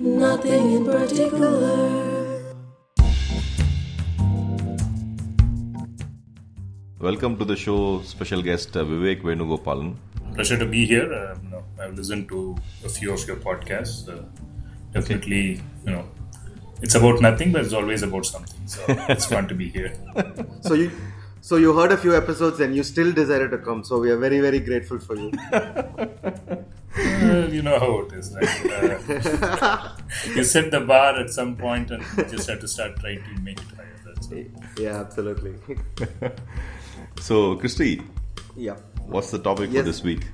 Nothing in particular. Welcome to the show, special guest uh, Vivek Venugopalan. Pleasure to be here. You know, I've listened to a few of your podcasts. Uh, definitely, you know, it's about nothing, but it's always about something. So it's fun to be here. So you, so you heard a few episodes and you still decided to come. So we are very, very grateful for you. Uh, you know how it is, right? Uh, you set the bar at some point, and you just have to start trying to make it higher. That's it. Yeah, absolutely. So, Christy, yeah, what's the topic Yes. for this week?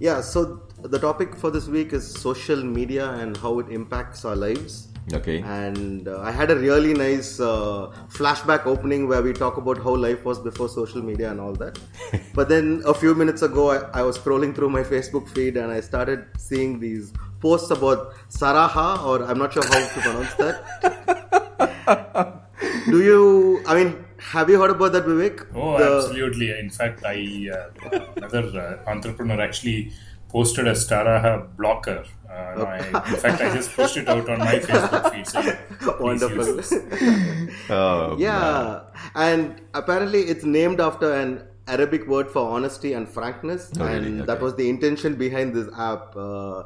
yeah. So the topic for this week is social media and how it impacts our lives. Okay. And uh, I had a really nice uh, flashback opening where we talk about how life was before social media and all that. but then a few minutes ago, I, I was scrolling through my Facebook feed and I started seeing these posts about Sarahah, or I'm not sure how to pronounce that. Do you? I mean, have you heard about that, Vivek? Oh, The- absolutely. In fact, I uh, another uh, entrepreneur actually posted a Sarahah blocker. Uh, no, I, in fact, I just pushed it out on my Facebook feed. saying, "Please Wonderful. use this." Uh, Yeah, and apparently it's named after an Arabic word for honesty and frankness, Oh, and really? that was the intention behind this app. Uh,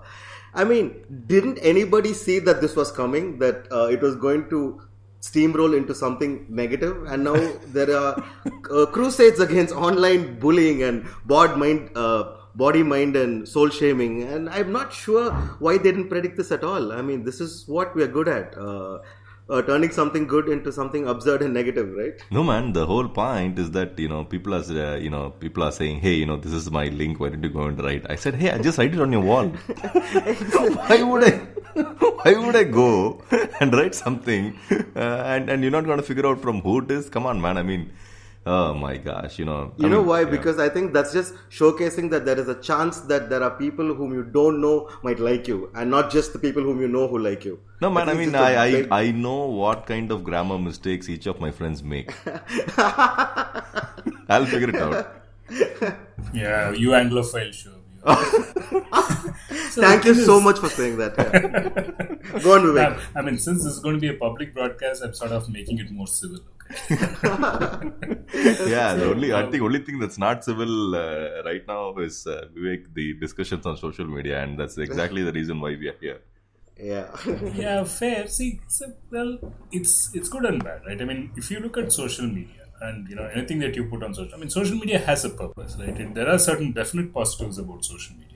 I mean, didn't anybody see that this was coming? That uh, it was going to steamroll into something negative, and now there are uh, crusades against online bullying and bod mind. Uh, Body, mind, and soul shaming, and I'm not sure why they didn't predict this at all. I mean, this is what we are good at. Uh, uh, turning something good into something absurd and negative, right? No, man. The whole point is that you know people are uh, you know people are saying, hey, you know, this is my link. Why didn't you go and write? I said, hey, I just write it on your wall. why would I? Why would I go and write something uh, and and you're not going to figure out from who it is? Come on, man. I mean, oh my gosh, you know. You I know mean, why? yeah. Because I think that's just showcasing that there is a chance that there are people whom you don't know might like you, and not just the people whom you know who like you. No, man. I think mean, I, just a I, I I know what kind of grammar mistakes each of my friends make. I'll figure it out. Yeah, you Anglophile show. So Thank you thing so much for saying that. yeah. Go on, Vivek. I I mean, since this is going to be a public broadcast, I'm sort of making it more civil. Okay. yeah, the only I think only thing that's not civil uh, right now is uh, Vivek the discussions on social media, and that's exactly the reason why we are here. Yeah. yeah, fair. See, so, well, it's it's good and bad, right? I mean, if you look at social media and you know anything that you put on social, I mean, social media has a purpose, right? And there are certain definite positives about social media.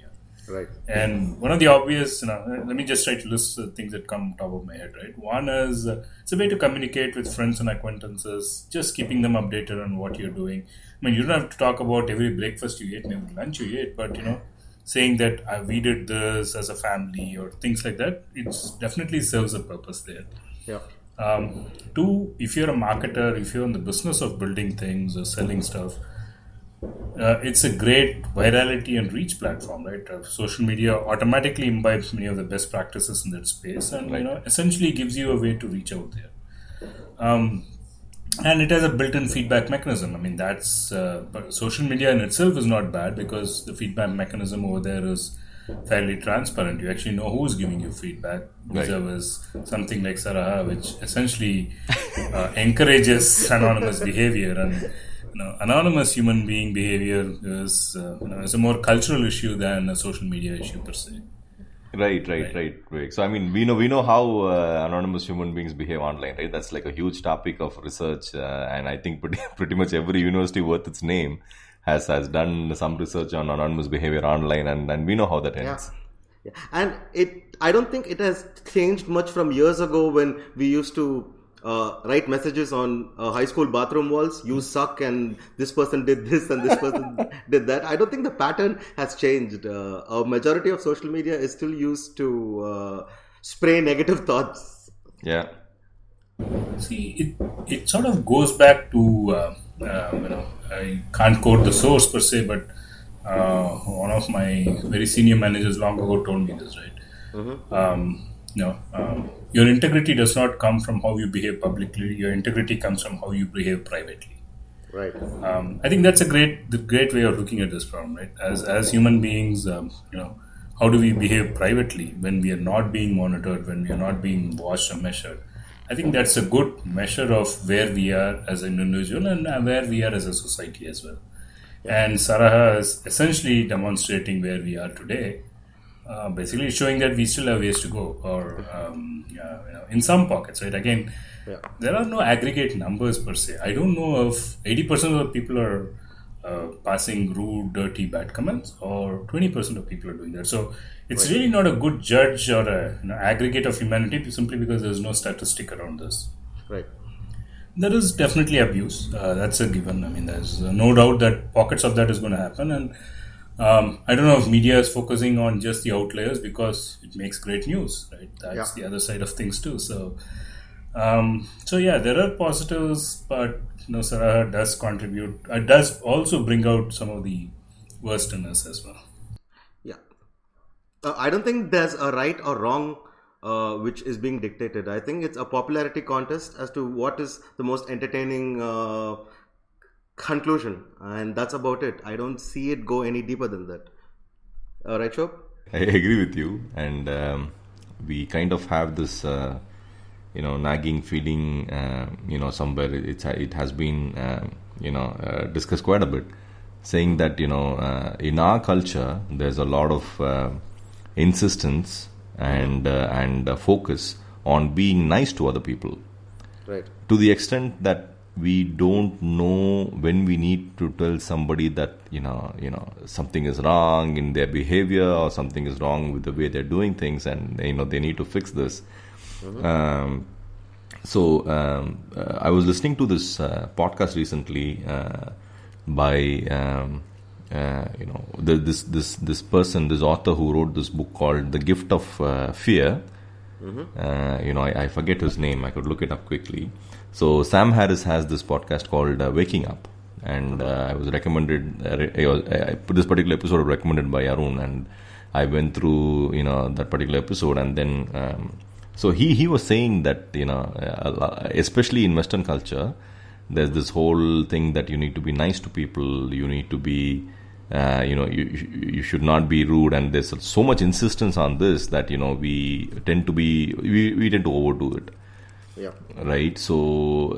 Right. And one of the obvious, you know, let me just try to list the things that come top of my head, right? One is uh, it's a way to communicate with friends and acquaintances, just keeping them updated on what you're doing. I mean, you don't have to talk about every breakfast you ate and every lunch you ate, but you know, saying that uh, we did this as a family or things like that, it definitely serves a purpose there. Yeah. Um, two, if you're a marketer, if you're in the business of building things or selling stuff, uh, it's a great virality and reach platform, right? Uh, social media automatically imbibes many of the best practices in that space, and you know, essentially gives you a way to reach out there. Um, and it has a built-in feedback mechanism. I mean, that's uh, social media in itself is not bad because the feedback mechanism over there is fairly transparent. You actually know who's giving you feedback. Right. Vis-a-vis something like Sarahah, which essentially uh, encourages anonymous behavior and you know, anonymous human being behavior is uh, you know, is a more cultural issue than a social media issue per se. Right, right, right, Vivek. So I mean, we know we know how uh, anonymous human beings behave online, right? That's like a huge topic of research, uh, and I think pretty pretty much every university worth its name has has done some research on anonymous behavior online, and and we know how that ends. Yeah. And it, I don't think it has changed much from years ago when we used to uh, write messages on uh, high school bathroom walls. You suck, and this person did this, and this person did that. I don't think the pattern has changed. Uh, a majority of social media is still used to uh, spray negative thoughts. Yeah. See, it it sort of goes back to uh, uh, you know I can't quote the source per se, but uh, one of my very senior managers long ago told me this, right? Um, you know, um, your integrity does not come from how you behave publicly. Your integrity comes from how you behave privately. Right. Um, I think that's a great, the great way of looking at this problem, right? As as human beings, um, you know, how do we behave privately when we are not being monitored, when we are not being watched or measured. I think that's a good measure of where we are as an individual and uh, where we are as a society as well. And Sarahah is essentially demonstrating where we are today, uh, basically showing that we still have ways to go, or um, yeah, you know, in some pockets, right? Again, Yeah. there are no aggregate numbers per se. I don't know if 80% of the people are uh, passing rude, dirty, bad comments, or 20% of people are doing that. So it's really not a good judge or a you know, aggregate of humanity simply because there's no statistic around this. Right. There is definitely abuse. Uh, that's a given. I mean, there's no doubt that pockets of that is going to happen. And um, I don't know if media is focusing on just the outliers because it makes great news, right? That's Yeah. the other side of things too. So, um, so yeah, there are positives, but you know, Sarahah does contribute. Uh, does also bring out some of the worst in us as well. Yeah. Uh, I don't think there's a right or wrong uh, which is being dictated. I think it's a popularity contest as to what is the most entertaining uh, conclusion, and that's about it. I don't see it go any deeper than that. Uh, right, Shop? I agree with you, and um, we kind of have this, uh, you know, nagging feeling. Uh, you know, somewhere it's it has been, um, you know, uh, discussed quite a bit, saying that you know, uh, in our culture, there's a lot of uh, insistence and uh, and uh, focus on being nice to other people Right. to the extent that we don't know when we need to tell somebody that you know you know something is wrong in their behavior or something is wrong with the way they're doing things and you know they need to fix this um, so um, uh, i was listening to this uh, podcast recently uh, by um, uh, you know the, this this this person this author who wrote this book called the gift of uh, fear uh, you know, I, I forget his name. I could look it up quickly. So Sam Harris has this podcast called uh, Waking Up, and uh, I was recommended. Uh, I put this particular episode was recommended by Arun, and I went through you know that particular episode, and then um, so he he was saying that you know, uh, especially in Western culture, there's this whole thing that you need to be nice to people, you need to be uh, you know you, you you should not be rude. And there's so much insistence on this that you know we tend to be we, we tend to overdo it Yeah. right so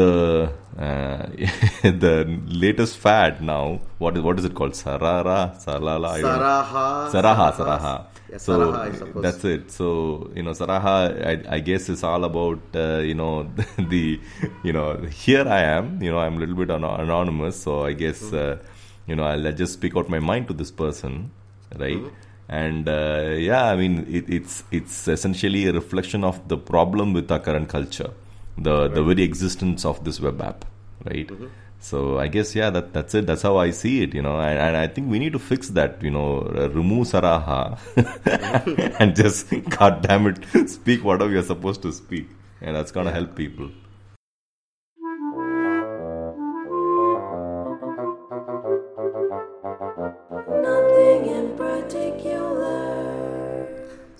the uh, the latest fad now what is what is it called sarara salala I don't know. Sarahah. Sarahah, Sarahah. Yeah, so Sarahah, I suppose. that's it. So you know, Sarahah, I, I guess it's all about uh, you know the you know here I am. You know, I'm a little bit ano- anonymous, so I guess Mm-hmm. uh, you know I'll just speak out my mind to this person, right? Mm-hmm. And uh, yeah, I mean it, it's it's essentially a reflection of the problem with our current culture, the the very existence of this web app, right? Mm-hmm. So I guess yeah, that that's it. That's how I see it, you know. And, and I think we need to fix that, you know, remove Sarahah and just, god damn it, speak whatever you're supposed to speak, and that's gonna help people.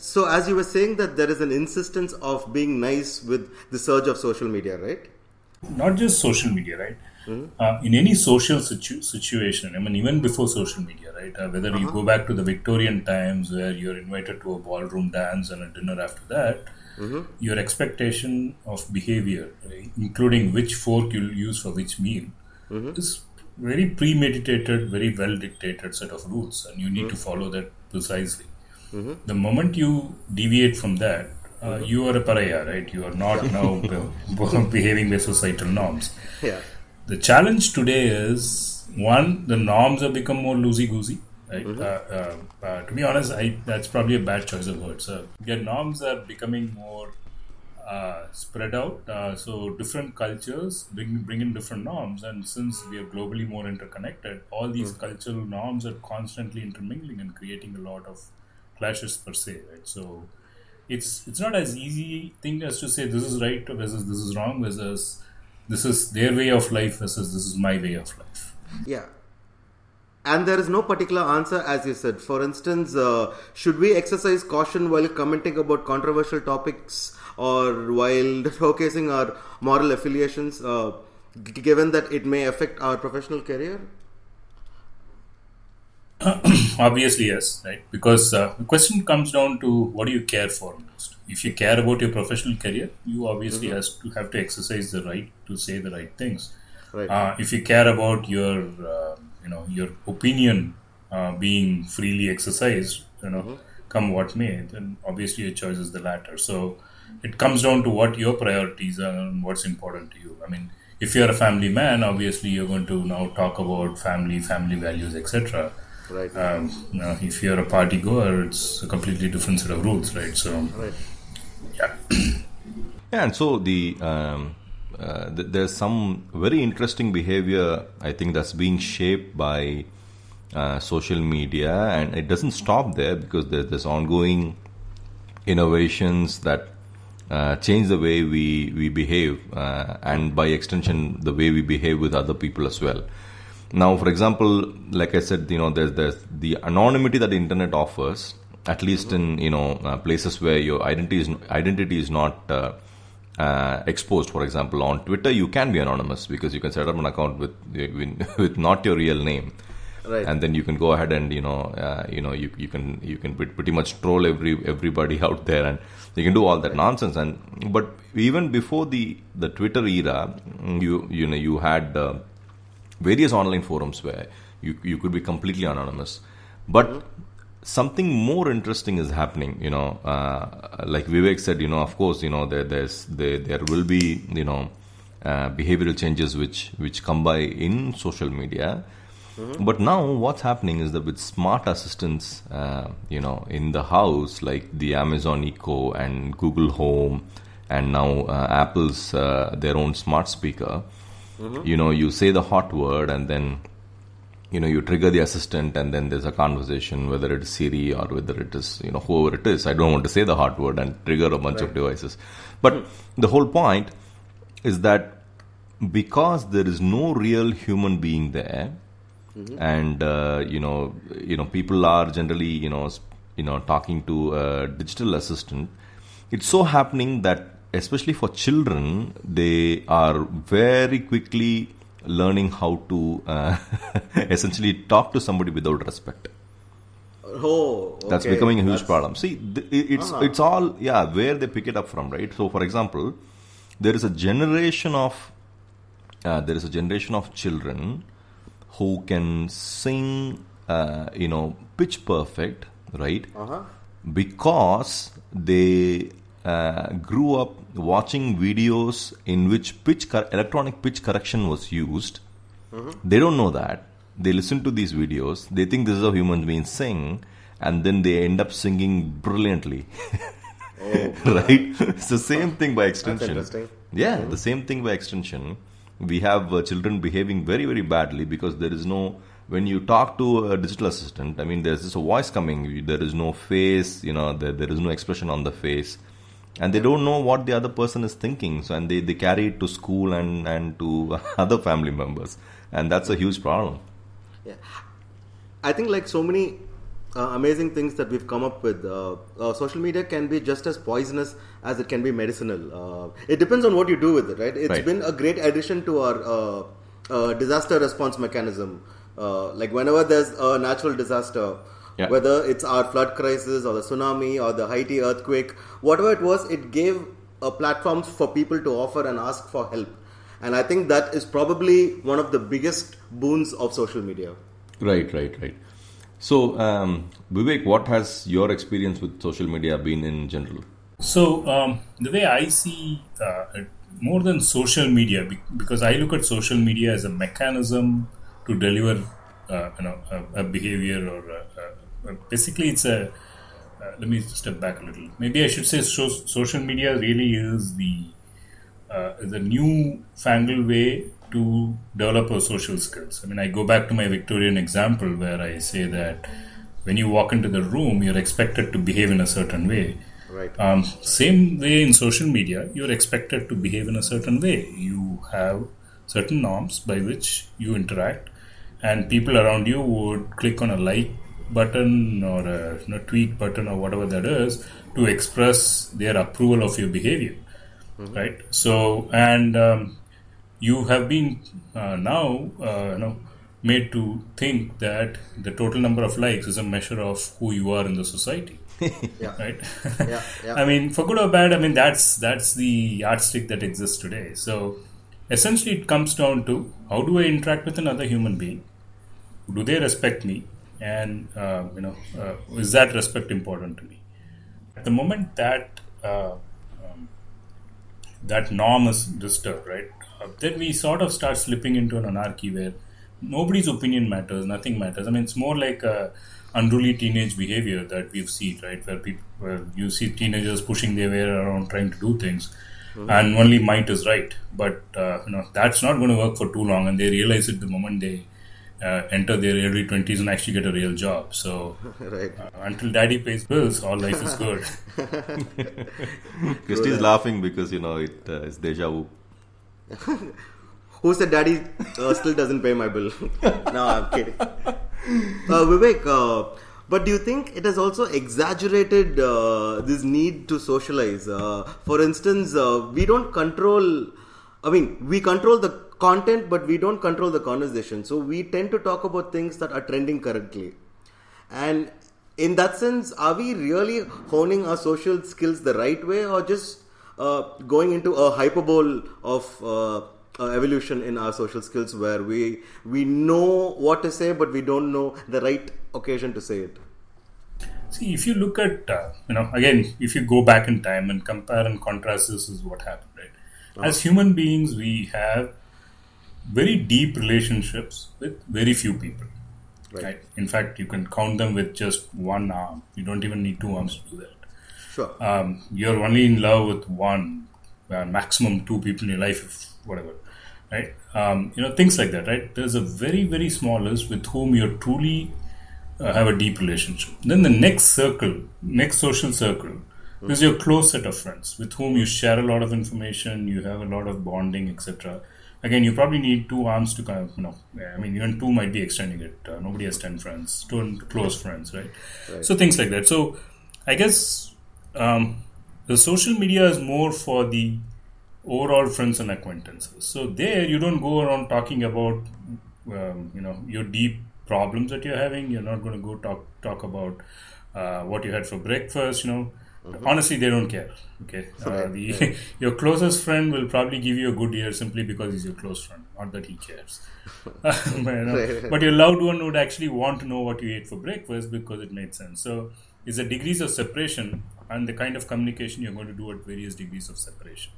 So, as you were saying, that there is an insistence of being nice with the surge of social media, right? not just social media, right? Hmm? Uh, in any social situ- situation, I mean, even before social media, right? Uh, whether you uh-huh. go back to the Victorian times where you're invited to a ballroom dance and a dinner after that, mm-hmm. your expectation of behavior, right, including which fork you'll use for which meal, mm-hmm. is very premeditated, very well dictated set of rules, and you need mm-hmm. to follow that precisely. The moment you deviate from that, uh, you are a pariah, right? You are not now be- behaving by societal norms. Yeah. The challenge today is one, the norms have become more loosey goosey. Right? Uh, uh, uh, to be honest, I, that's probably a bad choice of words. Uh, yeah, norms are becoming more uh, spread out. Uh, so different cultures bring bring in different norms, and since we are globally more interconnected, all these cultural norms are constantly intermingling and creating a lot of clashes per se. Right? So it's it's not as easy thing as to say this is right versus this is wrong versus this is their way of life versus this is my way of life. Yeah. And there is no particular answer, as you said. For instance, uh, should we exercise caution while commenting about controversial topics or while showcasing our moral affiliations, uh, given that it may affect our professional career? Obviously, yes, right? Because uh, the question comes down to what do you care for most? If you care about your professional career, you obviously Mm-hmm. has to have to exercise the right to say the right things. Right. Uh, if you care about your, uh, you know, your opinion uh, being freely exercised, you know, come what may, then obviously your choice is the latter. So it comes down to what your priorities are and what's important to you. I mean, if you're a family man, obviously you're going to now talk about family, family values, etc. Right. Um, you know, if you're a party goer, it's a completely different set of rules, right? So, Right. yeah. Yeah, and so the um, uh, th- there's some very interesting behavior I think that's being shaped by uh, social media, and it doesn't stop there because there's this ongoing innovations that uh, change the way we we behave, uh, and by extension, the way we behave with other people as well. Now, for example, like I said, you know, there's there's the anonymity that the internet offers, at least in you know uh, places where your identity is identity is not uh, uh, exposed. For example, on Twitter, you can be anonymous because you can set up an account with with, not your real name, Right. and then you can go ahead and you know uh, you know you, you can you can pretty much troll every everybody out there, and you can do all that nonsense. And but even before the the Twitter era, you you know you had uh, various online forums where you you could be completely anonymous, but something more interesting is happening. You know, uh, like Vivek said, you know, of course, you know, there there's there there will be you know uh, behavioral changes which which come by in social media. But now, what's happening is that with smart assistants, uh, you know, in the house, like the Amazon Echo and Google Home, and now uh, Apple's uh, their own smart speaker, Mm-hmm. you know, you say the hot word, and then you know you trigger the assistant and then there's a conversation whether it is siri or whether it is you know whoever it is. I don't want to say the hot word and trigger a bunch of devices. But hmm. the whole point is that because there is no real human being there mm-hmm. and uh, you know you know people are generally you know you know talking to a digital assistant it's so happening that especially for children they are very quickly learning how to uh, essentially talk to somebody without respect. Oh, that's becoming a huge That's- problem. See th- it- it's Ah. it's all yeah where they pick it up from right? So for example there is a generation of uh, there is a generation of children who can sing uh, you know pitch perfect right? Uh-huh. because they uh, grew up watching videos in which pitch cor- electronic pitch correction was used. They don't know that. They listen to these videos. They think this is how human beings sing and then they end up singing brilliantly. Right? It's the same thing by extension. interesting. yeah the same thing by extension. We have uh, children behaving very very badly because there is no when you talk to a digital assistant i mean there's just a voice coming. There is no face you know there, there is no expression on the face and they don't know what the other person is thinking so and they, they carry it to school and and to other family members and that's a huge problem Yeah. I think like so many uh, amazing things that we've come up with, uh, uh, social media can be just as poisonous as it can be medicinal. Uh, it depends on what you do with it, right? It's Right. been a great addition to our uh, uh, disaster response mechanism. Uh, like whenever there's a natural disaster, Yeah. whether it's our flood crisis or the tsunami or the Haiti earthquake, whatever it was, it gave uh, platforms for people to offer and ask for help. And I think that is probably one of the biggest boons of social media. right right right so um, vivek what has your experience with social media been in general So um, the way I see uh, it, more than social media, because I look at social media as a mechanism to deliver, uh, you know, a, a behavior or a, a, a- basically it's a. Uh, let me step back a little. Maybe I should say so, social media really is the uh, is a new fangled way to develop our social skills. I mean, I go back to my Victorian example where I say that when you walk into the room, you're expected to behave in a certain way. Right. Um, same way in social media, you're expected to behave in a certain way. You have certain norms by which you interact, and people around you would click on a like button or a you know, tweet button or whatever that is to express their approval of your behavior. Right. So, and um, you have been uh, now, uh, you know, made to think that the total number of likes is a measure of who you are in the society. Yeah. Right? Yeah, yeah. I mean, for good or bad, I mean that's that's the yardstick that exists today. So essentially, it comes down to how do I interact with another human being? Do they respect me? And uh, you know, uh, is that respect important to me? At the moment that uh, um, that norm is disturbed, right? Uh, then we sort of start slipping into an anarchy where nobody's opinion matters, nothing matters. I mean, it's more like a unruly teenage behavior that we've seen, right? Where people, where you see teenagers pushing their way around trying to do things, and only might is right. But uh, you know that's not going to work for too long, and they realize it the moment they uh, enter their early twenties and actually get a real job. So right. uh, until daddy pays bills, all life is good. Christy's laughing because you know it uh, is deja vu. Who said daddy uh, still doesn't pay my bill? no, I'm kidding. Uh, Vivek, uh, but do you think it has also exaggerated uh, this need to socialize? Uh, for instance, uh, we don't control, I mean, we control the content, but we don't control the conversation. So we tend to talk about things that are trending currently. And in that sense, are we really honing our social skills the right way or just uh, going into a hyperbole of uh, uh, evolution in our social skills where we we know what to say but we don't know the right occasion to say it See, if you look at, uh, you know, again, if you go back in time and compare and contrast, this is what happened, right? As human beings, we have very deep relationships with very few people. Right. Right. In fact, you can count them with just one arm. You don't even need two arms to do that. sure Um, you're only in love with one, uh, maximum two people in your life, if whatever, right? Um, you know, things like that, right? There's a very, very small list with whom you're truly uh, have a deep relationship. Then the next circle, next social circle, is your close set of friends with whom you share a lot of information, you have a lot of bonding, etc. Again, you probably need two arms to kind of, you know, I mean, even two might be extending it. Uh, nobody has 10 friends, two close friends, right? So things like that. So I guess um, the social media is more for the overall friends and acquaintances. So there, you don't go around talking about, um, you know, your deep problems that you're having. You're not going to go talk talk about uh, what you had for breakfast. You know, honestly, they don't care. Okay, uh, the, your closest friend will probably give you a good ear simply because he's your close friend, not that he cares. but, you know, but your loved one would actually want to know what you ate for breakfast because it made sense. So it's the degrees of separation and the kind of communication you're going to do at various degrees of separation.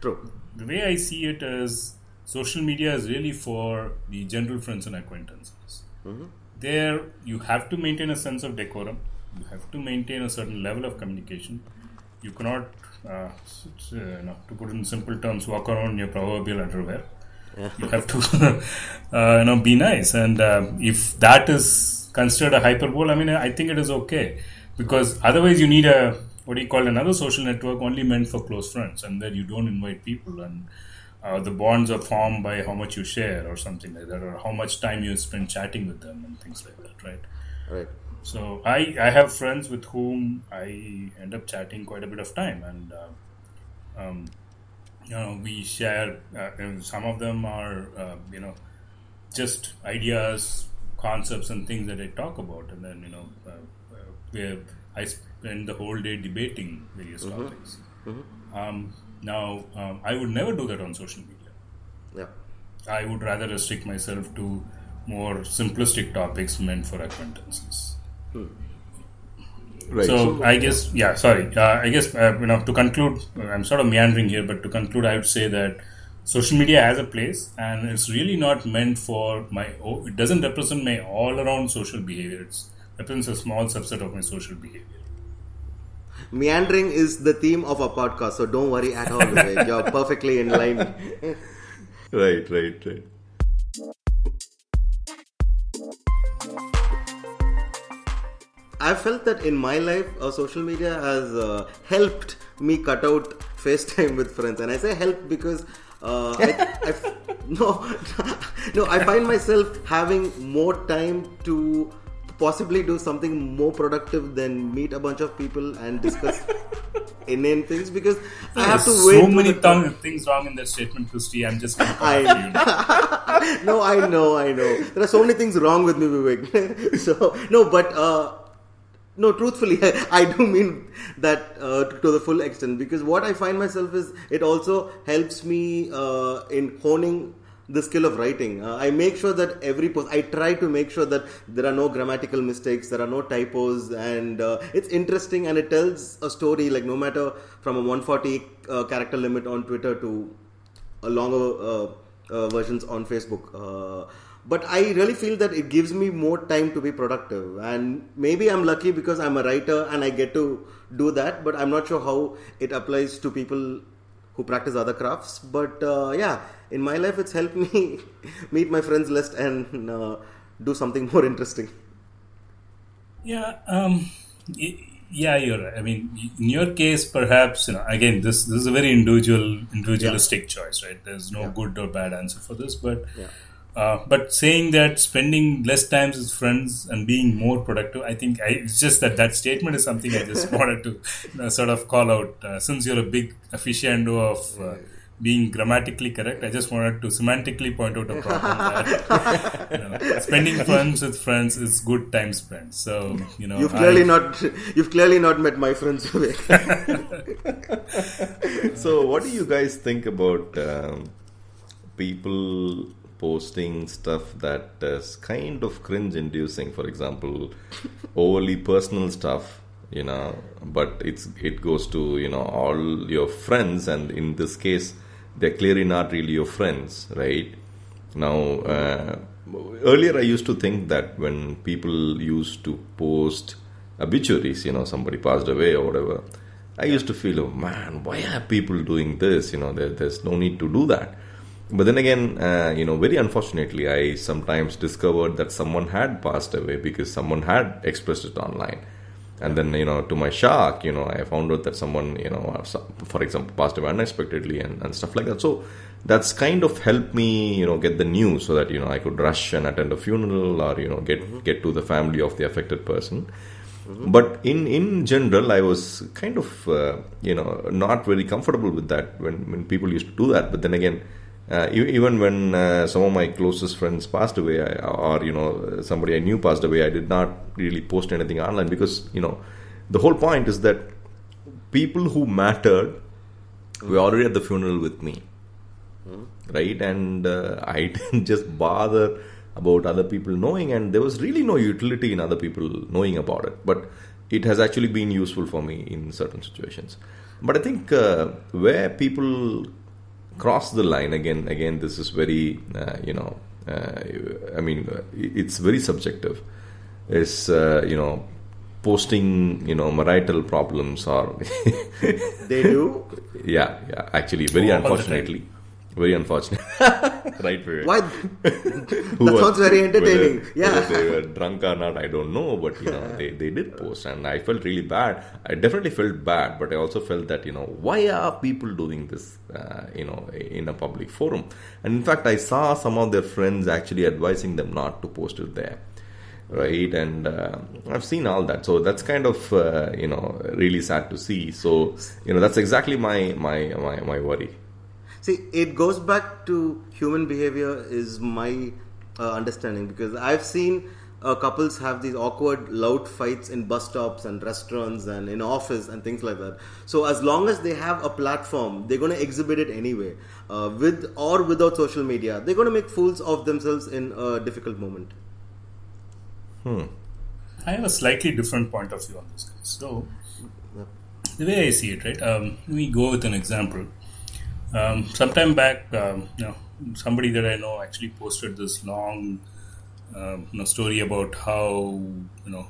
true The way I see it is social media is really for the general friends and acquaintances. There, you have to maintain a sense of decorum. You have to maintain a certain level of communication. You cannot, uh, s- uh, you know, to put it in simple terms, walk around your proverbial underwear. You have to, uh, you know, be nice. And uh, if that is considered a hyperbole, I mean, I think it is okay because otherwise you need a what do you call another social network only meant for close friends, and then you don't invite people and. Uh, the bonds are formed by how much you share or something like that or how much time you spend chatting with them and things like that right right so I, I have friends with whom I end up chatting quite a bit of time, and uh, um, you know we share. Uh, and some of them are uh, you know just ideas, concepts, and things that I talk about, and then you know uh, uh, where I spend the whole day debating various topics. Um, now um, I would never do that on social media. yeah I would rather restrict myself to more simplistic topics meant for acquaintances. Right. So I guess, yeah, sorry. Uh, I guess, uh, you know, to conclude, I'm sort of meandering here, but to conclude, I would say that social media has a place and it's really not meant for my, oh, it doesn't represent my all around social behavior. It represents a small subset of my social behavior. meandering is the theme of our podcast so don't worry at all Vivek. you're perfectly in line right, right, right. I felt that in my life, uh, social media has uh, helped me cut out FaceTime with friends, and I say help because uh, I, I f- no, no, I find myself having more time to possibly do something more productive than meet a bunch of people and discuss inane things because I have to There's wait. so many th- things wrong in that statement, Christy. I'm just going to I- you. no, I know, I know. There are so many things wrong with me, Vivek. so no, but uh, no, truthfully, I, do mean that uh, to, to the full extent because what I find myself is it also helps me uh, in honing the skill of writing. Uh, I make sure that every post, I try to make sure that there are no grammatical mistakes, there are no typos, and uh, it's interesting and it tells a story. Like no matter from a 140 uh, character limit on Twitter to a longer uh, versions on Facebook. But I really feel that it gives me more time to be productive, and maybe I'm lucky because I'm a writer and I get to do that. But I'm not sure how it applies to people who practice other crafts. But uh, yeah, in my life, it's helped me meet my friends list and uh, do something more interesting. Yeah, um, yeah, you're right. I mean, in your case, perhaps you know. Again, this this is a very individual, individualistic choice, right? There's no good or bad answer for this, but Yeah. Uh, but saying that spending less time with friends and being more productive, I think I, it's just that that statement is something I just wanted to you know, sort of call out. Uh, since you're a big aficionado of uh, being grammatically correct, I just wanted to semantically point out a problem that you know, spending funds with friends is good time spent. So you know, You've clearly I- not you've clearly not met my friends. So, what do you guys think about um, people posting stuff that is kind of cringe-inducing? For example, overly personal stuff, you know, but it's it goes to you know all your friends, and in this case, they're clearly not really your friends, right? Now, uh, earlier I used to think that when people used to post obituaries, you know, somebody passed away or whatever, I used to feel, oh, man, why are people doing this? You know, there, there's no need to do that. But then again, uh, you know, very unfortunately, I sometimes discovered that someone had passed away because someone had expressed it online. And then, you know, to my shock, you know, I found out that someone, you know, uh, for example, passed away unexpectedly and, and stuff like that. So that's kind of helped me, you know, get the news so that, you know, I could rush and attend a funeral or, you know, get, get to the family of the affected person. But in, in general, I was kind of, uh, you know, not very comfortable with that when, when people used to do that. But then again, uh, even when uh, some of my closest friends passed away, I, or you know somebody I knew passed away, I did not really post anything online because you know the whole point is that people who mattered were already at the funeral with me, right? And uh, I didn't just bother about other people knowing, and there was really no utility in other people knowing about it, but it has actually been useful for me in certain situations. But I think uh, where people cross the line again again this is very uh, you know uh, i mean it's very subjective is uh, you know posting you know marital problems or They do. yeah yeah actually very time. unfortunately very unfortunate right Vivek? Why? That was- sounds very entertaining. whether- yeah. whether they were drunk or not, I don't know, but you know, they, they did post, and I felt really bad. I definitely felt bad, but I also felt that you know, why are people doing this, uh, you know, in a public forum? And in fact, I saw some of their friends actually advising them not to post it there. Right, and uh, I've seen all that, so that's kind of uh, you know really sad to see. So you know that's exactly my my my, my worry. See, it goes back to human behavior, is my uh, understanding because I've seen uh, couples have these awkward, loud fights in bus stops and restaurants and in office and things like that. So, as long as they have a platform, they're going to exhibit it anyway, uh, with or without social media. They're going to make fools of themselves in a difficult moment. Hmm. I have a slightly different point of view on this. Guys. So, the way I see it, right? Um, let me go with an example. Um, sometime back, um, you know, somebody that I know actually posted this long, um, you know, story about how you know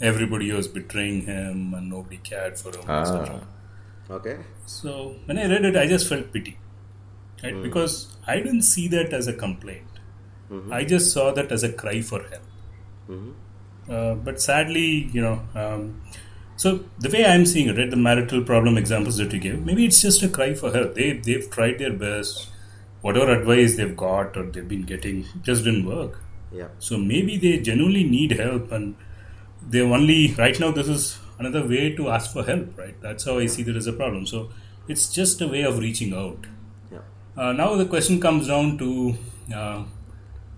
everybody was betraying him and nobody cared for him, Ah. Okay? So when I read it, I just felt pity, right? Because I didn't see that as a complaint. I just saw that as a cry for help. Uh, but sadly, you know, um, so the way I'm seeing it, right, the marital problem examples that you gave, maybe it's just a cry for help. They they've tried their best, whatever advice they've got or they've been getting just didn't work. Yeah. So maybe they genuinely need help, and they only right now this is another way to ask for help, right? That's how I see there is a problem. So it's just a way of reaching out. Yeah. Uh, now the question comes down to uh,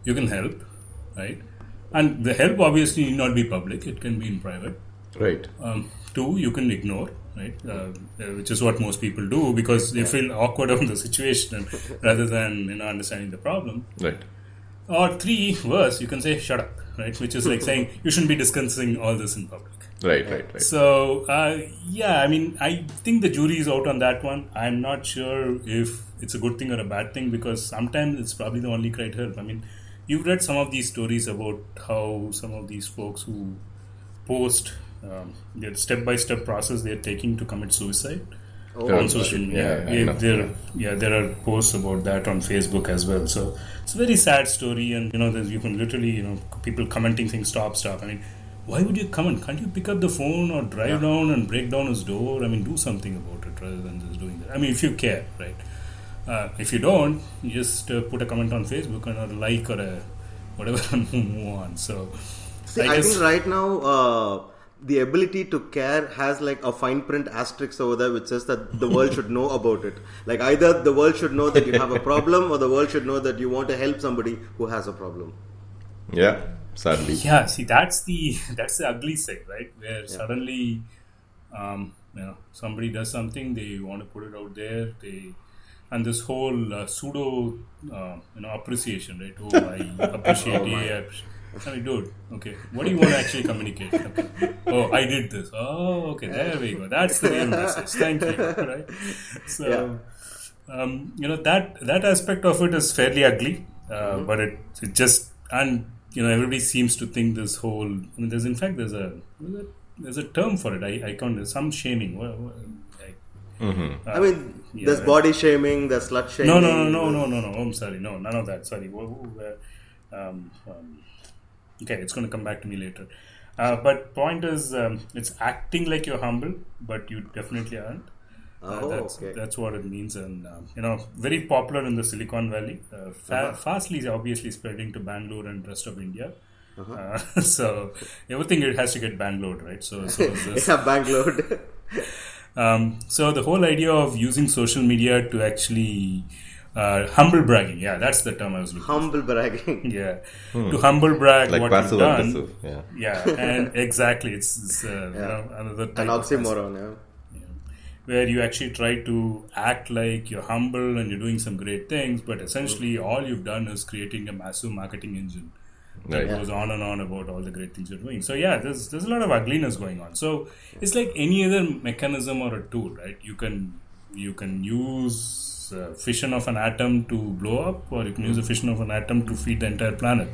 you can help, right? And the help obviously need not be public; it can be in private. Right. Um, two, you can ignore, right? Uh, uh, which is what most people do because they feel awkward of the situation rather than you know understanding the problem. Right. Or three, worse, you can say shut up, right? Which is like saying you shouldn't be discussing all this in public. Right. Right. Right. So uh, yeah, I mean, I think the jury is out on that one. I'm not sure if it's a good thing or a bad thing because sometimes it's probably the only right help. I mean, you've read some of these stories about how some of these folks who post um, their step-by-step process they're taking to commit suicide Oh, on social media. yeah, yeah, Yeah, there, yeah, there are posts about that on Facebook as well. So it's a very sad story, and you know, there's, you can literally, you know, people commenting things, stop, stop. I mean, why would you comment? Can't you pick up the phone or drive down and break down his door? I mean, do something about it rather than just doing that. I mean, if you care, right? Uh, if you don't, you just uh, put a comment on Facebook and a like or a whatever and move on. So, See, I I, guess- think right now uh, the ability to care has like a fine print asterisk over there which says that the world should know about it. Like either the world should know that you have a problem or the world should know that you want to help somebody who has a problem. Yeah. Sadly. Yeah, see, that's the that's the ugly side, right? Where suddenly, um, you know, somebody does something, they want to put it out there, they and this whole uh, pseudo, uh, you know, appreciation, right? Oh, I appreciate you. I appreciate- I mean, dude, okay, what do you want to actually communicate? Okay. Oh, I did this. Oh, okay, there we go. That's the real message. Thank you. Right? So, um, you know that that aspect of it is fairly ugly, uh, but it, it just and you know everybody seems to think this whole. I mean, there's in fact there's a there's a term for it. I I can't some shaming. What, what, like, I mean, yeah. there's body shaming, there's slut shaming. no, no, no, no, no, no, no. I'm sorry. No, none of that. Sorry. Wha- wha- uh, Um, um, okay, it's going to come back to me later. Uh, but point is, um, it's acting like you're humble, but you definitely aren't. Uh, Oh, that's, okay. that's what it means, and um, you know, very popular in the Silicon Valley. Uh, fa- Uh-huh. Fastly, obviously spreading to Bangalore and rest of India. Uh-huh. Uh, so everything it has to get Bangalore, right? So, so yeah, bank load. Um, so the whole idea of using social media to actually uh, humble bragging, yeah, that's the term I was looking. Humble bragging. Yeah, to humble brag Like what passive you've done. aggressive. Yeah. Yeah, and exactly, it's, it's uh, you Yeah. know, another type An of passive- oxymoron, yeah. where you actually try to act like you're humble and you're doing some great things, but essentially all you've done is creating a massive marketing engine that Right. goes on and on about all the great things you're doing. So yeah, there's there's a lot of ugliness going on. So it's like any other mechanism or a tool, right? You can you can use uh, fission of an atom to blow up, or you can use a fission of an atom to feed the entire planet.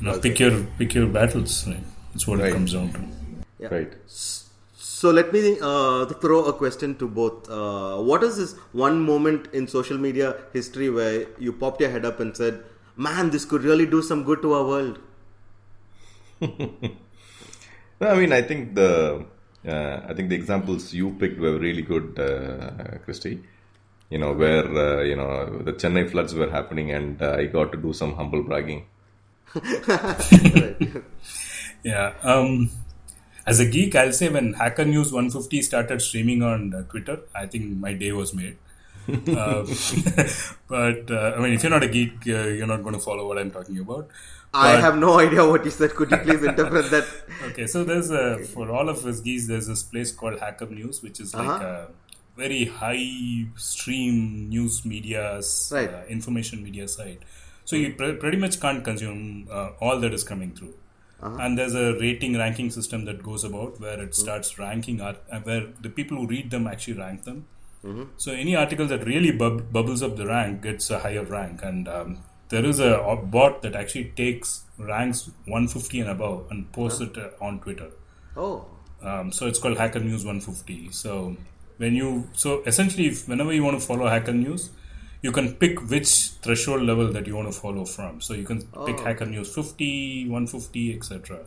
You know, pick your pick your battles. Right? That's what Right. it comes down to. Yeah. Right. So let me uh, throw a question to both. Uh, what is this one moment in social media history where you popped your head up and said, "Man, this could really do some good to our world"? No, I mean, I think the uh, I think the examples you picked were really good, uh, Christy. You know, where uh, you know the Chennai floods were happening, and uh, I got to do some humble bragging. Yeah. Um, as a geek, I'll say when Hacker News 150 started streaming on uh, Twitter, I think my day was made. uh, but uh, I mean, if you're not a geek, uh, you're not going to follow what I'm talking about. I have no idea what you said. Could you please interpret that? Okay, so there's a for all of us geeks, there's this place called Hacker News, which is like Uh-huh. a very high stream news media, Right. uh, information media site. So you pre- pretty much can't consume uh, all that is coming through. Uh-huh. And there's a rating ranking system that goes about where it starts ranking art, uh, where the people who read them actually rank them. Mm-hmm. So any article that really bub- bubbles up the rank gets a higher rank, and um, there is a, bot that actually takes ranks 150 and above and posts it uh, on Twitter. Oh, Um, so it's called Hacker News 150. So when you so essentially, if, whenever you want to follow Hacker News, you can pick which threshold level that you want to follow from. So you can pick oh. Hacker News 50, 150, etc.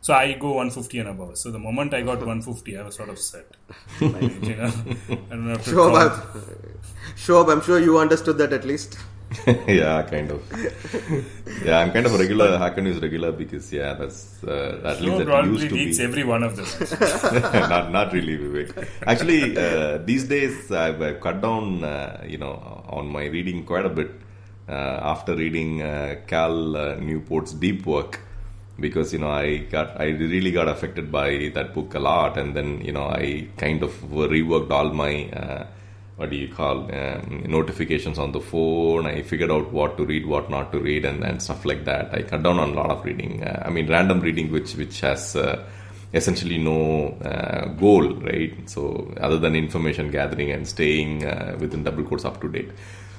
So I go 150 and above. So the moment I got 150, I was sort of set. you know, I don't have to sure. I'm, sure, I'm sure you understood that at least. yeah, kind of. Yeah, I'm kind of a regular Hacker News regular because yeah, that's uh, at least that used to reads be. every one of them. not not really Vivek. Actually, uh, these days I've, I've cut down, uh, you know, on my reading quite a bit uh, after reading uh, Cal uh, Newport's Deep Work because you know I got I really got affected by that book a lot, and then you know I kind of reworked all my. What do you call um, notifications on the phone. I figured out what to read what not to read and, and stuff like that. I cut down on a lot of reading uh, i mean random reading which which has uh, essentially no uh, goal right? So other than information gathering and staying uh, within double quotes up to date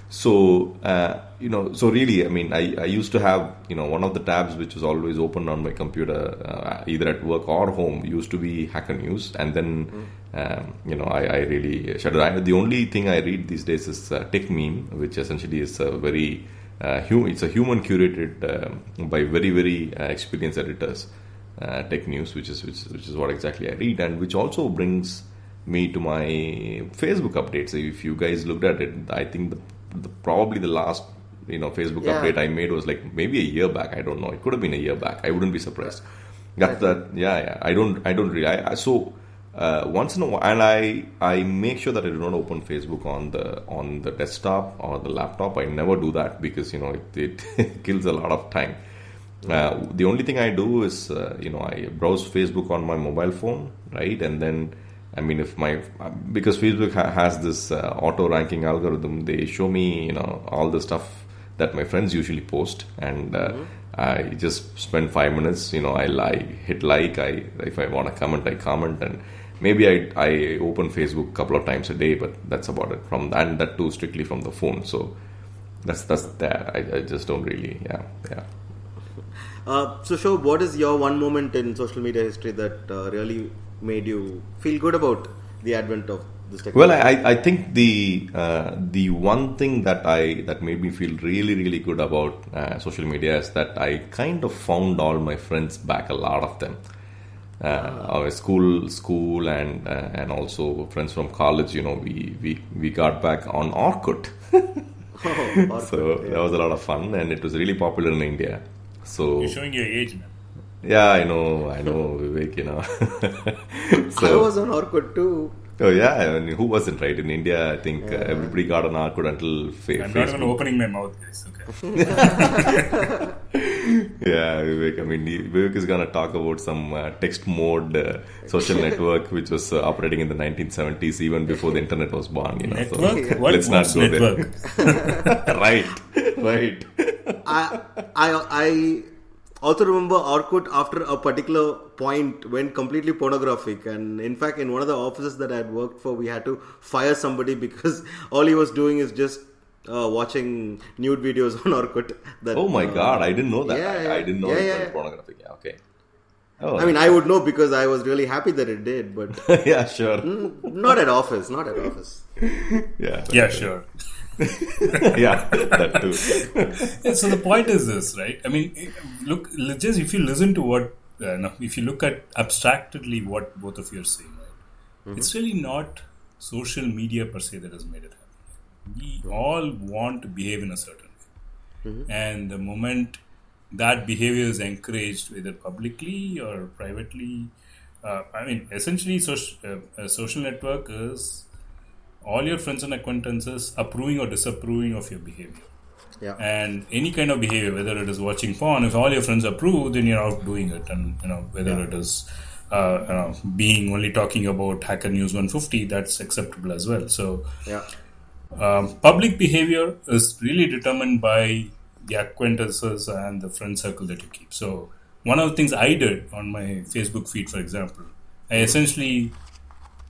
so uh, you know so really i mean I, I used to have you know one of the tabs which was always open on my computer uh, either at work or home used to be hacker news. And then um, you know I, I really shut it I, the only thing i read these days is uh, Techmeme which essentially is a very uh, hum- it's a human curated um, by very very uh, experienced editors uh, tech news which is which, which is what exactly i read and which also brings me to my facebook updates. If you guys looked at it i think the, the probably the last you know facebook Yeah. update i made was like maybe a year back. I don't know. It could have been a year back. I wouldn't be surprised. Got that yeah yeah. I don't i don't really I, I so uh, once in a while and i i make sure that i do not open facebook on the on the desktop or the laptop. I never do that because you know it, it kills a lot of time. Uh, the only thing I do is, uh, you know, I browse Facebook on my mobile phone, right? And then, I mean, if my because Facebook ha- has this uh, auto ranking algorithm, they show me, you know, all the stuff that my friends usually post, and uh, I just spend five minutes. You know, I like hit like. I if I want to comment, I comment, and maybe I I open Facebook a couple of times a day, but that's about it. From and that too strictly from the phone. So that's that's that. I, I just don't really, yeah, yeah. Uh, so, Show, what is your one moment in social media history that uh, really made you feel good about the advent of this technology? Well, I, I think the uh, the one thing that I that made me feel really really good about uh, social media is that I kind of found all my friends back. A lot of them, uh, our school school and uh, and also friends from college. You know, we we we got back on Orkut. Oh, Orkut, so yeah. that was a lot of fun, and it was really popular in India. So You're showing your age, man. Yeah, I know, I know, Vivek. You know. So, I was on Orkut too. Oh yeah, I mean, who wasn't right in India? I think uh, everybody got an Orkut until fa- I'm not even opening my mouth, guys. Okay. Yeah, Vivek. I mean, Vivek is gonna talk about some uh, text mode uh, social network which was uh, operating in the 1970s, even before the internet was born. You know, so What let's not was go network? there. right, right. I, I, I also remember Orkut after a particular point went completely pornographic, and in fact, in one of the offices that I had worked for, we had to fire somebody because all he was doing is just uh, watching nude videos on Orkut. That, Oh my uh, God, I didn't know that. yeah, I, yeah. I didn't know Yeah, it yeah. was pornographic. Yeah, okay. Oh, I mean, I would know because I was really happy that it did, but yeah, sure. not at office, not at office. Yeah, Yeah, sure. yeah, that too. Yeah, so the point is this, right? I mean, look, just if you listen to what, uh, no, if you look at abstractedly what both of you are saying, right? It's really not social media per se that has made it happen. We all want to behave in a certain way, and the moment that behavior is encouraged, either publicly or privately, uh, I mean, essentially, social, uh, a social network is all your friends and acquaintances approving or disapproving of your behavior Yeah. and any kind of behavior, whether it is watching porn, if all your friends approve, then you're out doing it, and you know whether it is uh, you know, being only talking about Hacker News 150, that's acceptable as well. So Yeah. um, public behavior is really determined by the acquaintances and the friend circle that you keep. So one of the things I did on my Facebook feed, for example, I essentially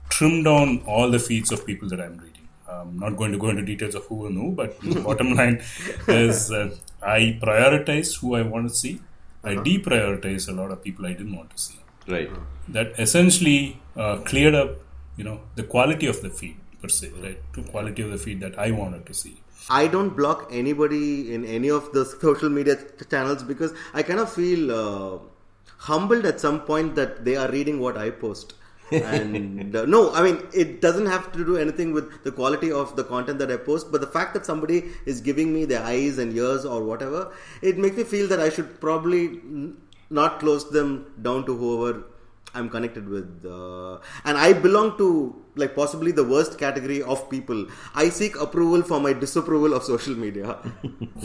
trimmed down all the feeds of people that I'm reading. I'm not going to go into details of who and who, but the bottom line is uh, I prioritize who I want to see. I deprioritize a lot of people I didn't want to see. Right. That essentially uh, cleared up, you know, the quality of the feed per se, right? To quality of the feed that I wanted to see. I don't block anybody in any of the social media ch- channels because I kind of feel uh, humbled at some point that they are reading what I post. And uh, no, I mean it doesn't have to do anything with the quality of the content that I post, but the fact that somebody is giving me their eyes and ears or whatever, it makes me feel that I should probably n- not close them down to whoever I'm connected with, uh, and I belong to like possibly the worst category of people. I seek approval for my disapproval of social media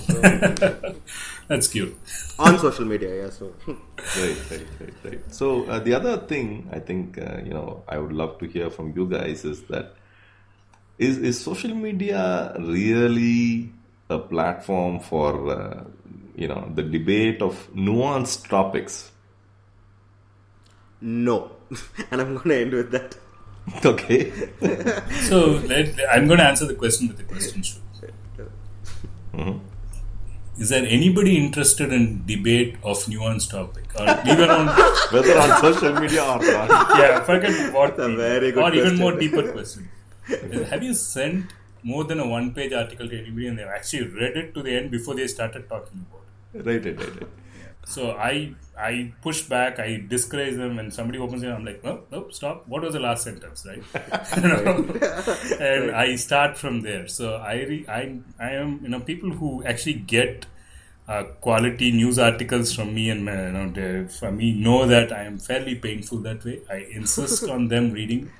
That's cute. on social media. Yeah, so right, right, right, right. So uh, the other thing I think uh, you know I would love to hear from you guys is that is is social media really a platform for uh, you know the debate of nuanced topics? No, and I'm going to end with that. Okay, So let, I'm going to answer the question with a question. Shu. Mm-hmm. Is there anybody interested in debate of nuanced topic, or even on whether on social media or not. yeah, forget what, a very good or even more deeper question. Uh, have you sent more than a one-page article to anybody, and they've actually read it to the end before they started talking about it? Right, right, right, right. So I I push back, I discourage them, and somebody opens it. I'm like, no, no, stop. What was the last sentence, right? And I start from there. So I re, I I am you know people who actually get uh, quality news articles from me and my, you know they, for me know that I am fairly painful that way. I insist on them reading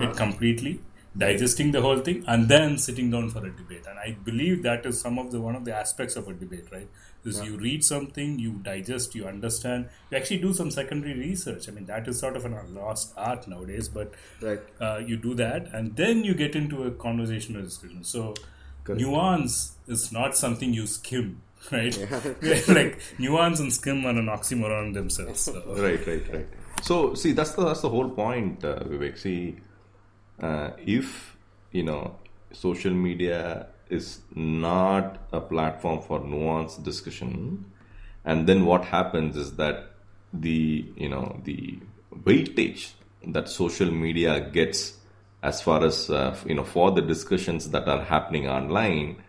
it completely digesting the whole thing and then sitting down for a debate and i believe that is some of the one of the aspects of a debate right is you read something you digest you understand you actually do some secondary research i mean that is sort of a lost art nowadays but Right. uh, you do that and then you get into a conversational discussion so nuance is not something you skim right like nuance and skim are an oxymoron themselves so. right, right, right. So, see, that's the that's the whole point, uh, Vivek. See, uh, if you know, social media is not a platform for nuanced discussion, and then what happens is that the you know the weightage that social media gets as far as uh, you know for the discussions that are happening online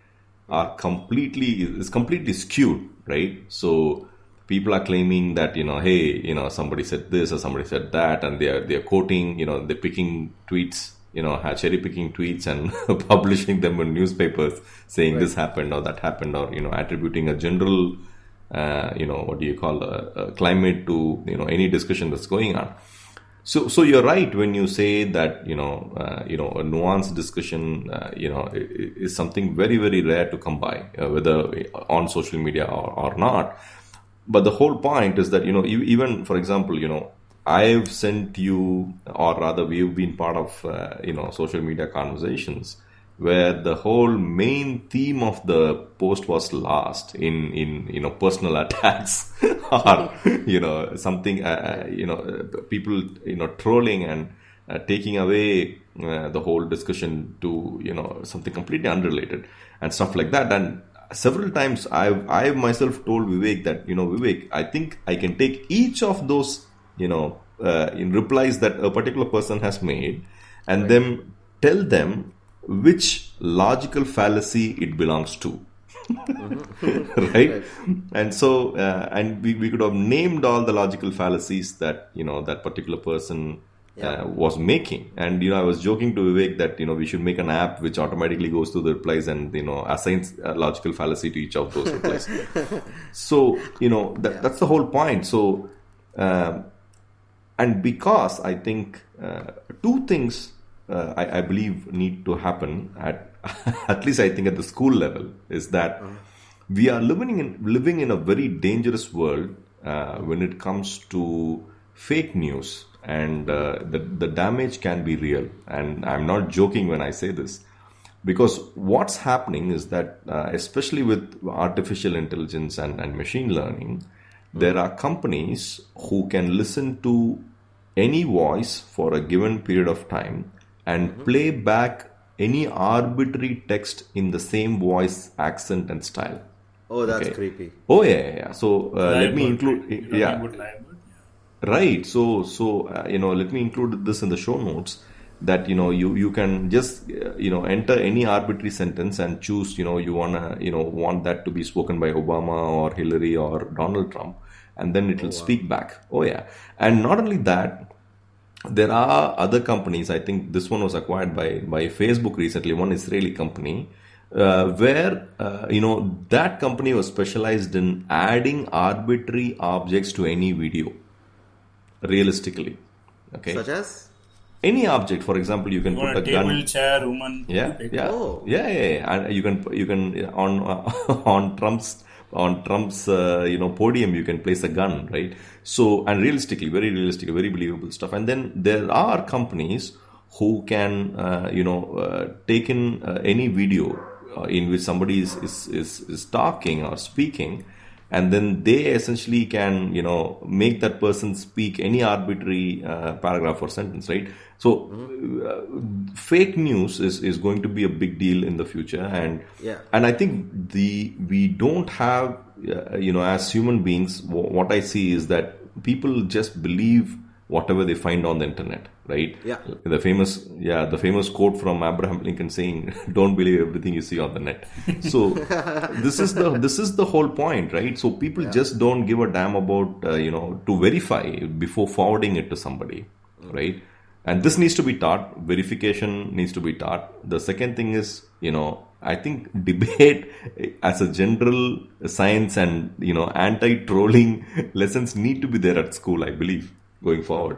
are completely is completely skewed right? So people are claiming that you know hey you know somebody said this or somebody said that and they are they are quoting you know they're picking tweets you know cherry picking tweets and publishing them in newspapers saying this happened or that happened or you know attributing a general uh, you know what do you call a, a climate to you know any discussion that's going on so, so you're right when you say that you know, uh, you know, a nuanced discussion, uh, you know, is something very, very rare to come by, uh, whether on social media or, or not. But the whole point is that you know, even for example, you know, I've sent you, or rather, we've been part of, uh, you know, social media conversations where the whole main theme of the post was lost in in you know personal attacks or you know something uh, uh, you know people you know trolling and uh, taking away uh, the whole discussion to you know something completely unrelated and stuff like that. And several times i've i've myself told vivek that you know vivek i think i can take each of those you know uh, in replies that a particular person has made and then tell them which logical fallacy it belongs to. Right? And so uh, and we, we could have named all the logical fallacies that you know that particular person uh, was making. And you know i was joking to vivek that you know we should make an app which automatically goes to the replies and you know assigns a logical fallacy to each of those replies. So you know that, that's the whole point. So um, and because I think uh, two things uh, I, I believe need to happen at at least I think at the school level is that we are living in living in a very dangerous world uh, when it comes to fake news and uh, the the damage can be real. And I'm not joking when I say this. Because what's happening is that uh, especially with artificial intelligence and, and machine learning there are companies who can listen to any voice for a given period of time and play back any arbitrary text in the same voice accent and style Oh, that's Okay. creepy. oh yeah yeah, yeah. so uh, let me include right? You know, yeah liable, liable, yeah. right so so uh, you know let me include this in the show notes that you know you you can just uh, you know enter any arbitrary sentence and choose you know you wanna you know want that to be spoken by obama or hillary or donald trump and then it will speak back oh yeah and not only that there are other companies. I think this one was acquired by by Facebook recently. One Israeli company. Uh, where uh, you know that company was specialized in adding arbitrary objects to any video realistically okay Such as? any object for example you can You put want a a table, gun chair, woman. yeah yeah Oh. yeah, yeah, yeah. and you can you can on on trump's on trump's uh, you know podium you can place a gun right? So and realistically very realistic very believable stuff. And then there are companies who can uh, you know uh, take in uh, any video uh, in which somebody is, is is is talking or speaking and then they essentially can you know make that person speak any arbitrary uh, paragraph or sentence right? So uh, fake news is, is going to be a big deal in the future. And Yeah. and i think the we don't have uh, you know as human beings wh- what i see is that people just believe whatever they find on the internet right? Yeah. the famous yeah the famous quote from abraham lincoln saying don't believe everything you see on the net. So this is the this is the whole point right? So people just don't give a damn about uh, you know to verify before forwarding it to somebody right? And this needs to be taught. Verification needs to be taught. The second thing is you know i think debate as a general science and you know anti-trolling lessons need to be there at school i believe going forward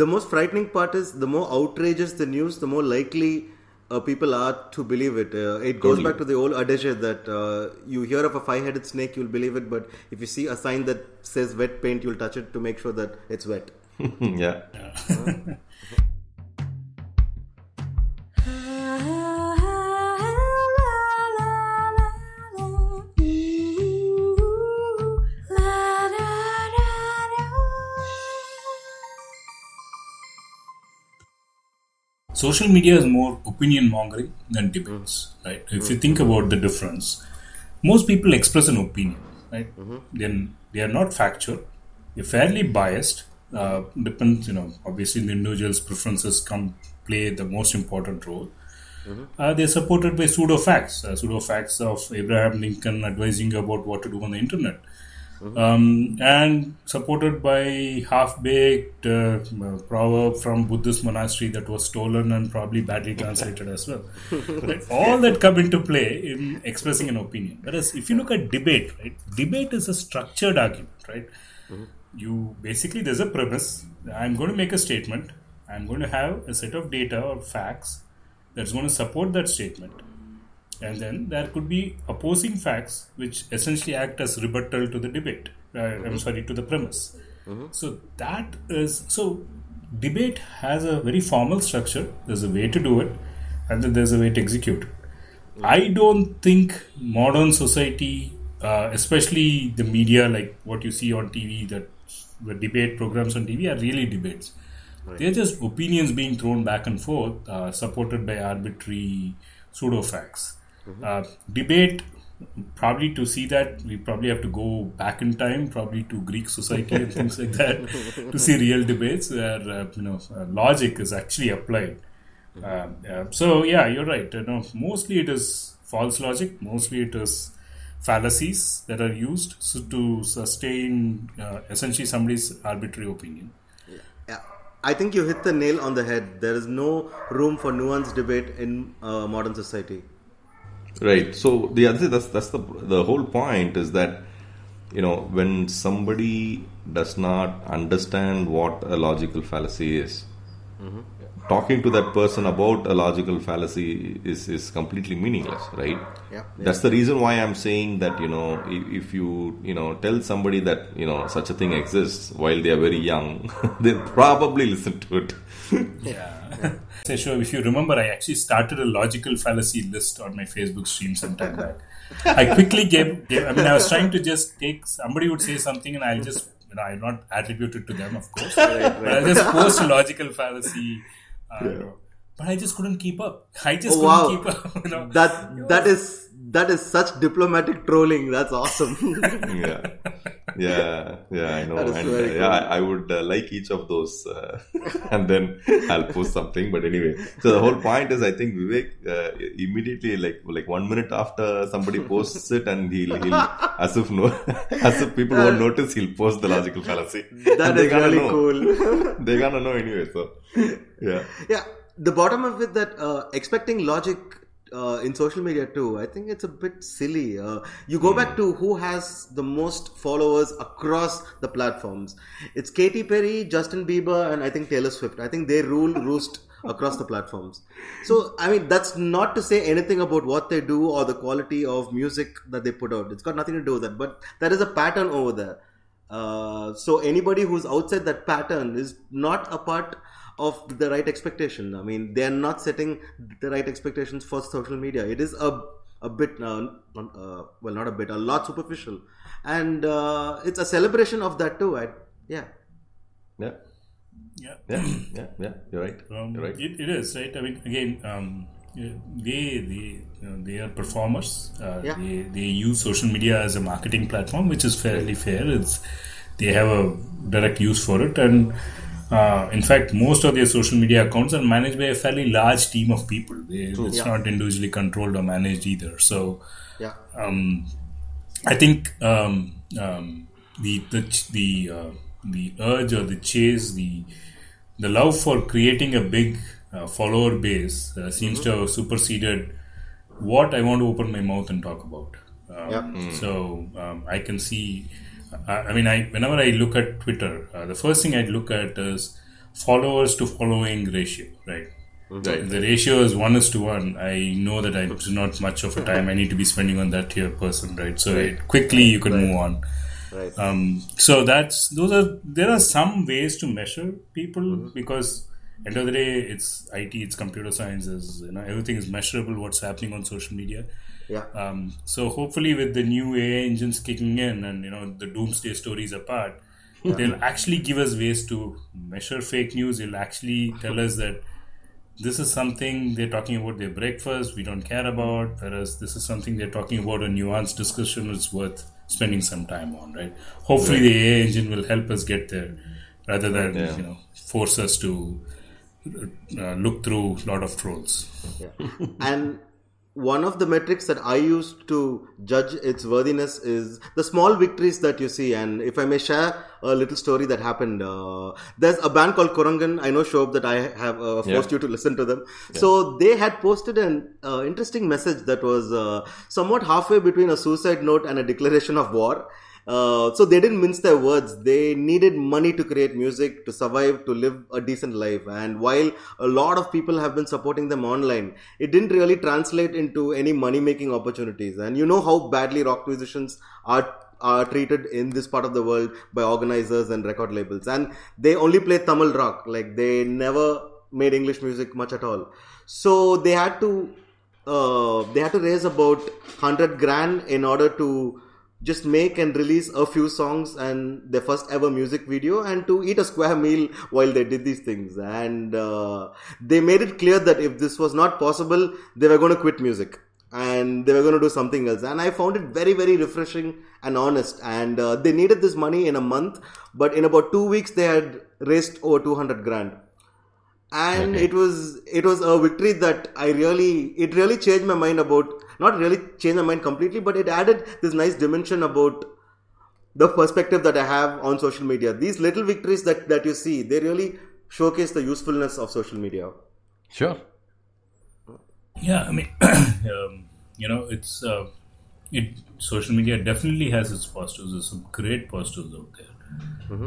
The most frightening part is the more outrageous the news, the more likely uh, people are to believe it. Uh, it goes Totally. back to the old adage that uh, you hear of a five-headed snake, you'll believe it, but if you see a sign that says wet paint, you'll touch it to make sure that it's wet. yeah Social media is more opinion mongering than debates, right? If you think about the difference, most people express an opinion, right? Then they are not factual. They're fairly biased. Uh, depends, you know. Obviously, the individual's preferences come play the most important role. Uh, they're supported by pseudo facts, uh, pseudo facts of Abraham Lincoln advising about what to do on the internet, um, and supported by half-baked uh, proverb from Buddhist monastery that was stolen and probably badly translated as well. Right? All that come into play in expressing an opinion. Whereas if you look at debate, right, debate is a structured argument, right? You basically there's a premise. I'm going to make a statement. I'm going to have a set of data or facts that's going to support that statement and then there could be opposing facts which essentially act as rebuttal to the debate. Uh, i'm sorry to the premise. So that is so debate has a very formal structure. There's a way to do it and then there's a way to execute. It i don't think modern society uh, especially the media like what you see on tv that the debate programs on tv are really debates. They're just opinions being thrown back and forth, uh, supported by arbitrary pseudo facts. Uh, debate, probably to see that, we probably have to go back in time, probably to Greek society and things like that, to see real debates where uh, you know uh, logic is actually applied. Uh, yeah. So yeah, you're right. You know, mostly it is false logic. Mostly it is fallacies that are used to sustain uh, essentially somebody's arbitrary opinion. Yeah. I think you hit the nail on the head. There is no room for nuanced debate in uh, modern society. Right. So the other that's that's the the whole point is that you know when somebody does not understand what a logical fallacy is, mm-hmm. talking to that person about a logical fallacy is is completely meaningless, right? Yeah. That's the reason why I'm saying that you know if, if you you know tell somebody that you know such a thing exists while they are very young, they'll probably listen to it. Yeah. Sure, if you remember, I actually started a logical fallacy list on my Facebook stream sometime back. I quickly gave, gave, I mean, I was trying to just take, somebody would say something and I'll just, you know, I'll not attribute it to them, of course. But I'll just post a logical fallacy. Uh, know. But I just couldn't keep up. I just Oh, couldn't wow. keep up. You know. That that is that is such diplomatic trolling. That's awesome. yeah. yeah, yeah, I know. And uh, very yeah. I would uh, like each of those, uh, and then I'll post something. But anyway, so the whole point is, I think Vivek uh, immediately, like like one minute after somebody posts it, and he'll, he'll as if no, as if people won't notice, he'll post the logical fallacy. That is really know. cool. They're gonna know anyway. So yeah, yeah, the bottom of it that uh, expecting logic uh, in social media too, I think it's a bit silly. Uh, you go back to who has the most followers across the platforms. It's Katy Perry, Justin Bieber, and I think Taylor Swift. I think they rule roost across the platforms. So, I mean, that's not to say anything about what they do or the quality of music that they put out. It's got nothing to do with that. But there is a pattern over there. Uh, so anybody who's outside that pattern is not a part of the right expectation. I mean, they are not setting the right expectations for social media. It is a a bit, uh, uh, well, not a bit, a lot superficial, and uh, it's a celebration of that too. I, yeah, yeah, Yeah. yeah, yeah, yeah. You're right. Um, You're right. it, it is right. I mean, again, um, they they you know, they are performers. Uh, Yeah. They they use social media as a marketing platform, which is fairly fair. It's they have a direct use for it, and uh, in fact, most of their social media accounts are managed by a fairly large team of people. They, it's Yeah. not individually controlled or managed either. So yeah, um, I think um, um, the the the uh, the urge or the chase, the the love for creating a big uh, follower base uh, seems to have superseded what I want to open my mouth and talk about. Um, Yeah. So um, I can see. I, I mean, I whenever I look at Twitter, uh, the first thing I'd look at is followers to following ratio, right? Right. The ratio is one is to one. I know that I it's not much of a time I need to be spending on that here person, right? So it, quickly you can move on. right. Um, so that's those are there are some ways to measure people because end of the day it's IT, it's computer science, is you know everything is measurable. What's happening on social media. Yeah, Um, so hopefully, with the new AI engines kicking in and you know the doomsday stories apart, they'll actually give us ways to measure fake news. They'll actually tell us that this is something they're talking about their breakfast we don't care about, whereas this is something they're talking about a nuanced discussion it's worth spending some time on. Right? Hopefully, the AI engine will help us get there rather than Yeah. you know force us to uh, look through a lot of trolls. Yeah. and one of the metrics that I use to judge its worthiness is the small victories that you see. And if I may share a little story that happened, uh, there's a band called Kurangan. I know Shob that I have uh, forced Yeah. you to listen to them. So they had posted an uh, interesting message that was uh, somewhat halfway between a suicide note and a declaration of war. Uh, so they didn't mince their words. They needed money to create music, to survive, to live a decent life. And while a lot of people have been supporting them online, it didn't really translate into any money making opportunities. And you know how badly rock musicians are are treated in this part of the world by organizers and record labels. And they only play Tamil rock. Like they never made English music much at all. So they had to uh, they had to raise about 100 grand in order to just make and release a few songs and their first ever music video and to eat a square meal while they did these things. And uh, they made it clear that if this was not possible they were going to quit music. And they were going to do something else. And i found it very very refreshing and honest. And uh, they needed this money in a month but in about two weeks they had raised over 200 grand. And Okay. it was it was a victory that I really it really changed my mind about not really changed my mind completely, but it added this nice dimension about the perspective that I have on social media. These little victories that that you see, they really showcase the usefulness of social media. Sure. Yeah, I mean, um, you know, it's uh, it. Social media definitely has its positives. There's some great positives out there.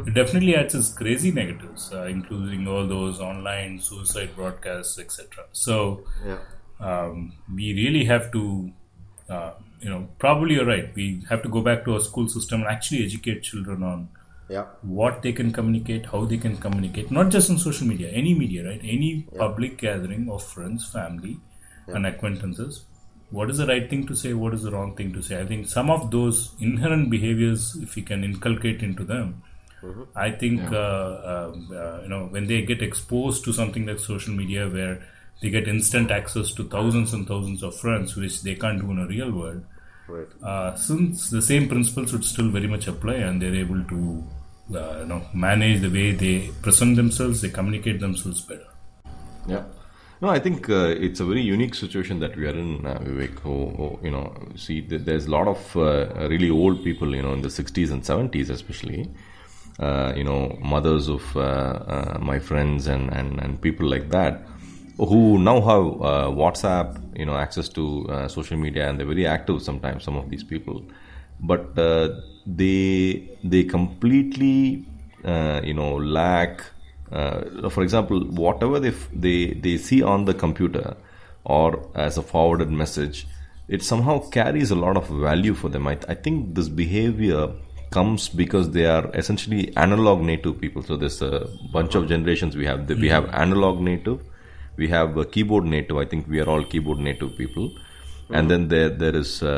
It definitely adds its crazy negatives, uh, including all those online suicide broadcasts, etc. So Yeah. Um, we really have to, uh, you know, probably you're right. We have to go back to our school system and actually educate children on Yeah. what they can communicate, how they can communicate, not just on social media, any media, right? Any public gathering of friends, family, and acquaintances. What is the right thing to say? What is the wrong thing to say? I think some of those inherent behaviors, if we can inculcate into them, I think uh, um, uh, you know when they get exposed to something like social media, where they get instant access to thousands and thousands of friends, which they can't do in a real world. Right. uh, since the same principles would still very much apply and they're able to uh, you know manage the way they present themselves they communicate themselves better Yeah. No, I think uh, it's a very unique situation that we are in, uh, Vivek. You know, see, th- there's a lot of uh, really old people, you know, in the 60s and 70s, especially. Uh, you know, mothers of uh, uh, my friends and, and, and people like that who now have uh, WhatsApp, you know, access to uh, social media, and they're very active sometimes. Some of these people, but uh, they they completely, uh, you know, lack uh, for example, whatever they, f- they they see on the computer or as a forwarded message, it somehow carries a lot of value for them. I, I think this behavior comes because they are essentially analog native people. So there's a bunch of generations we have. We have analog native, we have a keyboard native. I think we are all keyboard native people, and then there there is uh,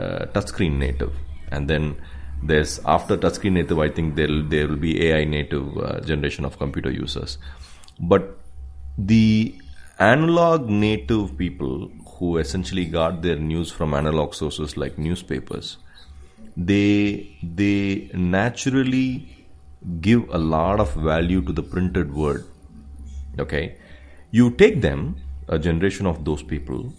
uh, touchscreen native, and then there's after touchscreen native i think there there will be ai native uh, generation of computer users. But the analog native people who essentially got their news from analog sources like newspapers they they naturally give a lot of value to the printed word. Okay you take them a generation of those people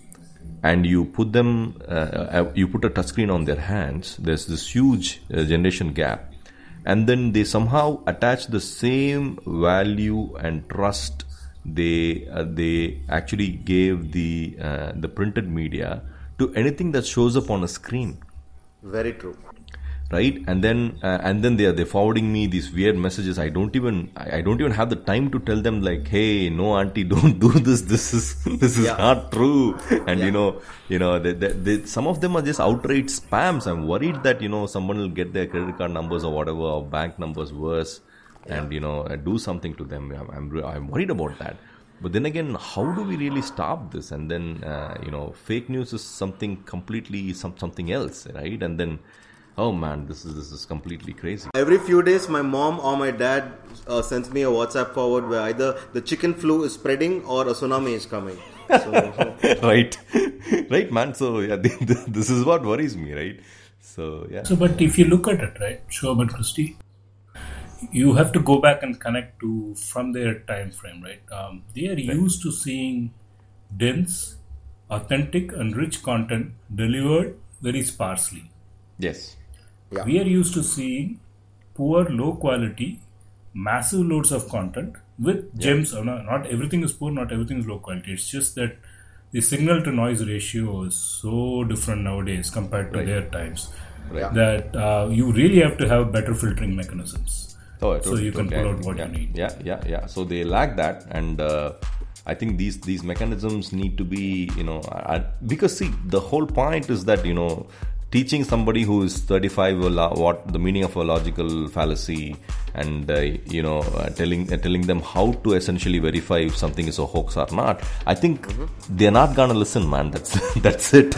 and you put them uh, uh, you put a touchscreen on their hands there's this huge uh, generation gap and then they somehow attach the same value and trust they uh, they actually gave the uh, the printed media to anything that shows up on a screen Very true. Right? And then uh, and then they are they forwarding me these weird messages. I don't even I, I don't even have the time to tell them like hey no auntie don't do this. This is this is Yeah. not true. And you know you know they, they, they, some of them are just outright spams. I'm worried that you know someone will get their credit card numbers or whatever or bank numbers worse and you know do something to them. I'm i'm, I'm worried about that. But then again how do we really stop this? And then uh, you know fake news is something completely some, something else right? And then oh man this is this is completely crazy. Every few days, my mom or my dad uh, sends me a WhatsApp forward where either the chicken flu is spreading or a tsunami is coming. So, right. Right man. So yeah this is what worries me right? So yeah. So, but if you look at it, right, sure, and Christy, you have to go back and connect to from their time frame, right? Um, they are used to seeing dense, authentic, and rich content delivered very sparsely. yes Yeah. We are used to seeing poor, low quality, massive loads of content with gems. uh, Not, not everything is poor, not everything is low quality. It's just that the signal to noise ratio is so different nowadays compared to their times Right. that uh, you really have to have better filtering mechanisms. Oh, so you can pull out what yeah. you need. Yeah, yeah, yeah. So they lack that, and uh, I think these these mechanisms need to be, you know, I, I- because see, the whole point is that you know, teaching somebody who is 35 what the meaning of a logical fallacy, and uh, you know, uh, telling uh, telling them how to essentially verify if something is a hoax or not. I think they're not gonna listen, man. That's that's it.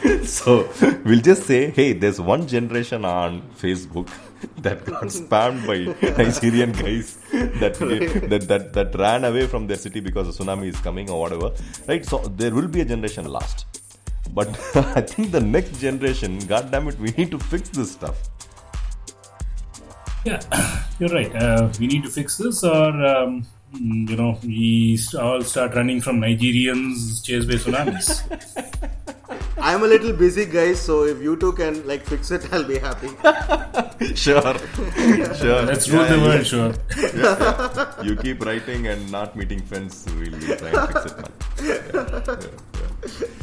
so we'll just say, hey, there's one generation on Facebook that got spammed by Nigerian guys that, that that that ran away from their city because a tsunami is coming or whatever. Right? So there will be a generation lost. But I think the next generation, god damn it, we need to fix this stuff. Yeah, you're right. Uh, we need to fix this, or um, you know, we all start running from Nigerians chased by tsunamis. I'm a little busy, guys. So if you two can like fix it, I'll be happy. Sure, sure. Let's rule the world, sure. You keep writing and not meeting friends. We'll try and fix it, man.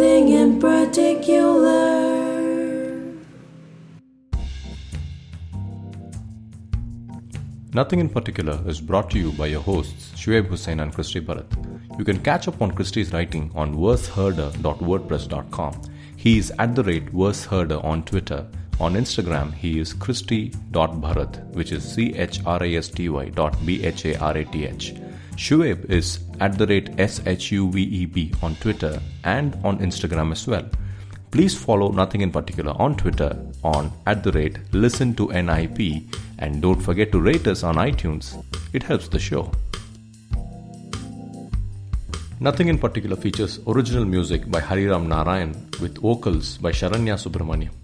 Nothing in particular. Nothing in Particular is brought to you by your hosts Shuaib Hussain and Christy Bharath. You can catch up on Christy's writing on verseherder.wordpress.com. He is at the rate verseherder on Twitter. On Instagram, he is christy.bharath, which is C H R I S T Y dot B H A R A T H. Shuaib is at the rate SHUVEB on Twitter and on Instagram as well. Please follow Nothing in Particular on Twitter on at the rate listen to NIP and don't forget to rate us on iTunes. It helps the show. Nothing in Particular features original music by Hariram Narayan with vocals by Sharanya Subramaniam.